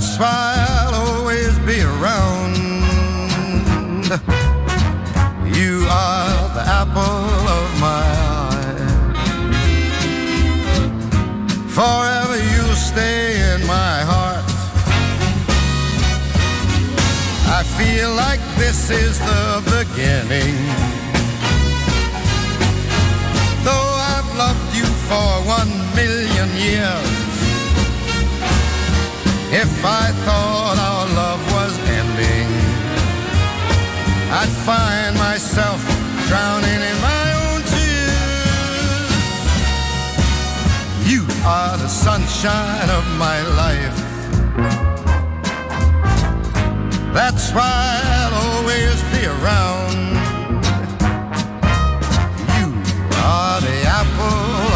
That's why I'll always be around. You are the apple of my eye. Forever you'll stay in my heart. I feel like this is the beginning. Though I've loved you for one million years, if I thought our love was ending, I'd find myself drowning in my own tears. You are the sunshine of my life. That's why I'll always be around. You are the apple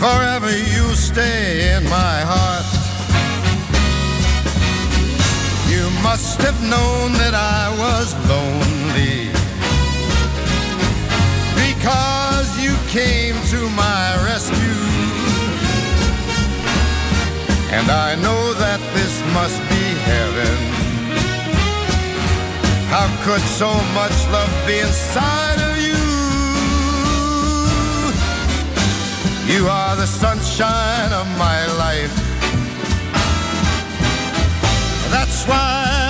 Forever you stay in my heart. You must have known that I was lonely because you came to my rescue. And I know that this must be heaven. How could so much love be inside of you? Are the sunshine of my life. That's why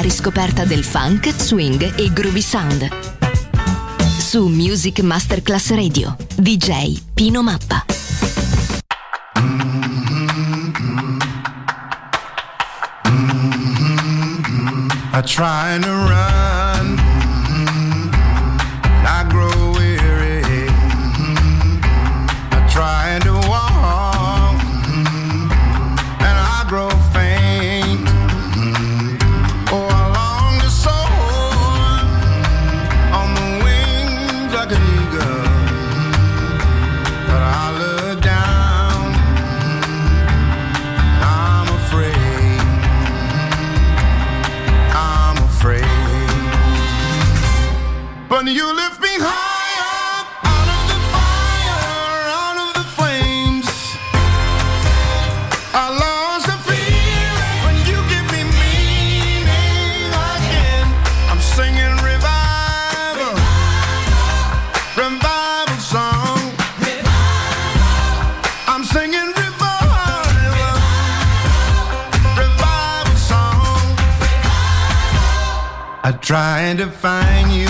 alla riscoperta del funk, swing e groovy sound. Su Music Masterclass Radio, DJ Pino Mappa. I trying to run to find you.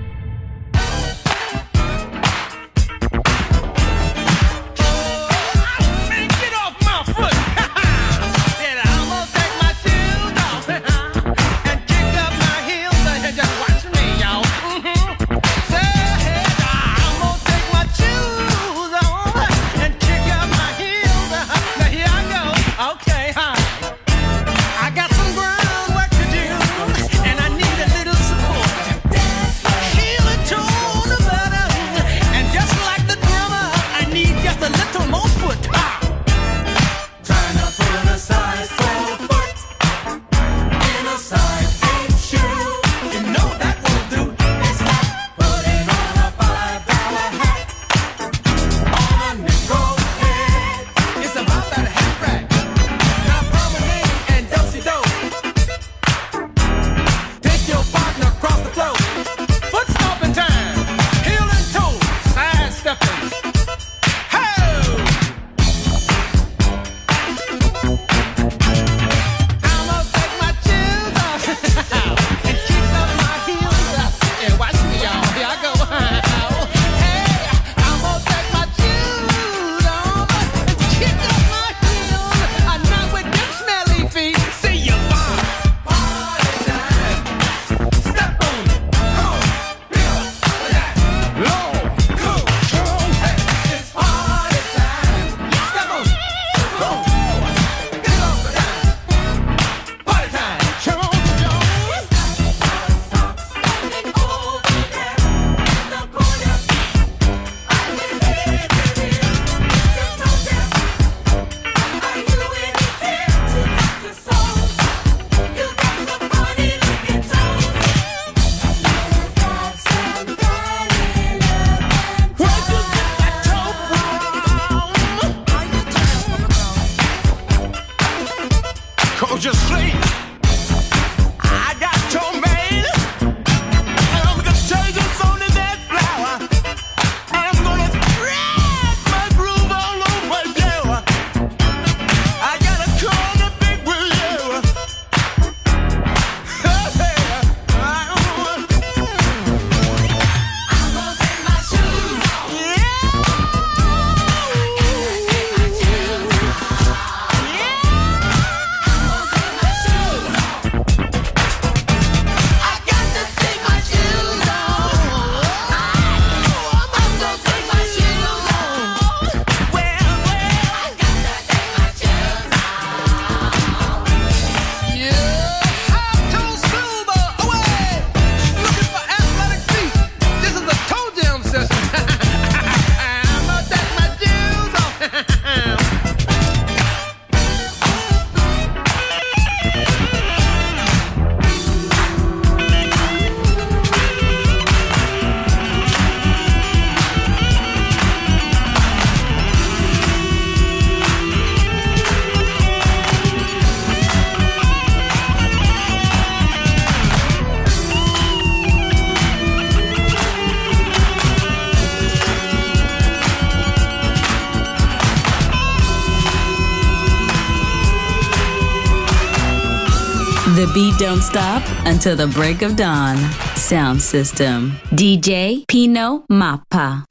Beat don't stop until the break of dawn. Sound system. DJ Pino Mappa.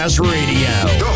Masterclass Radio.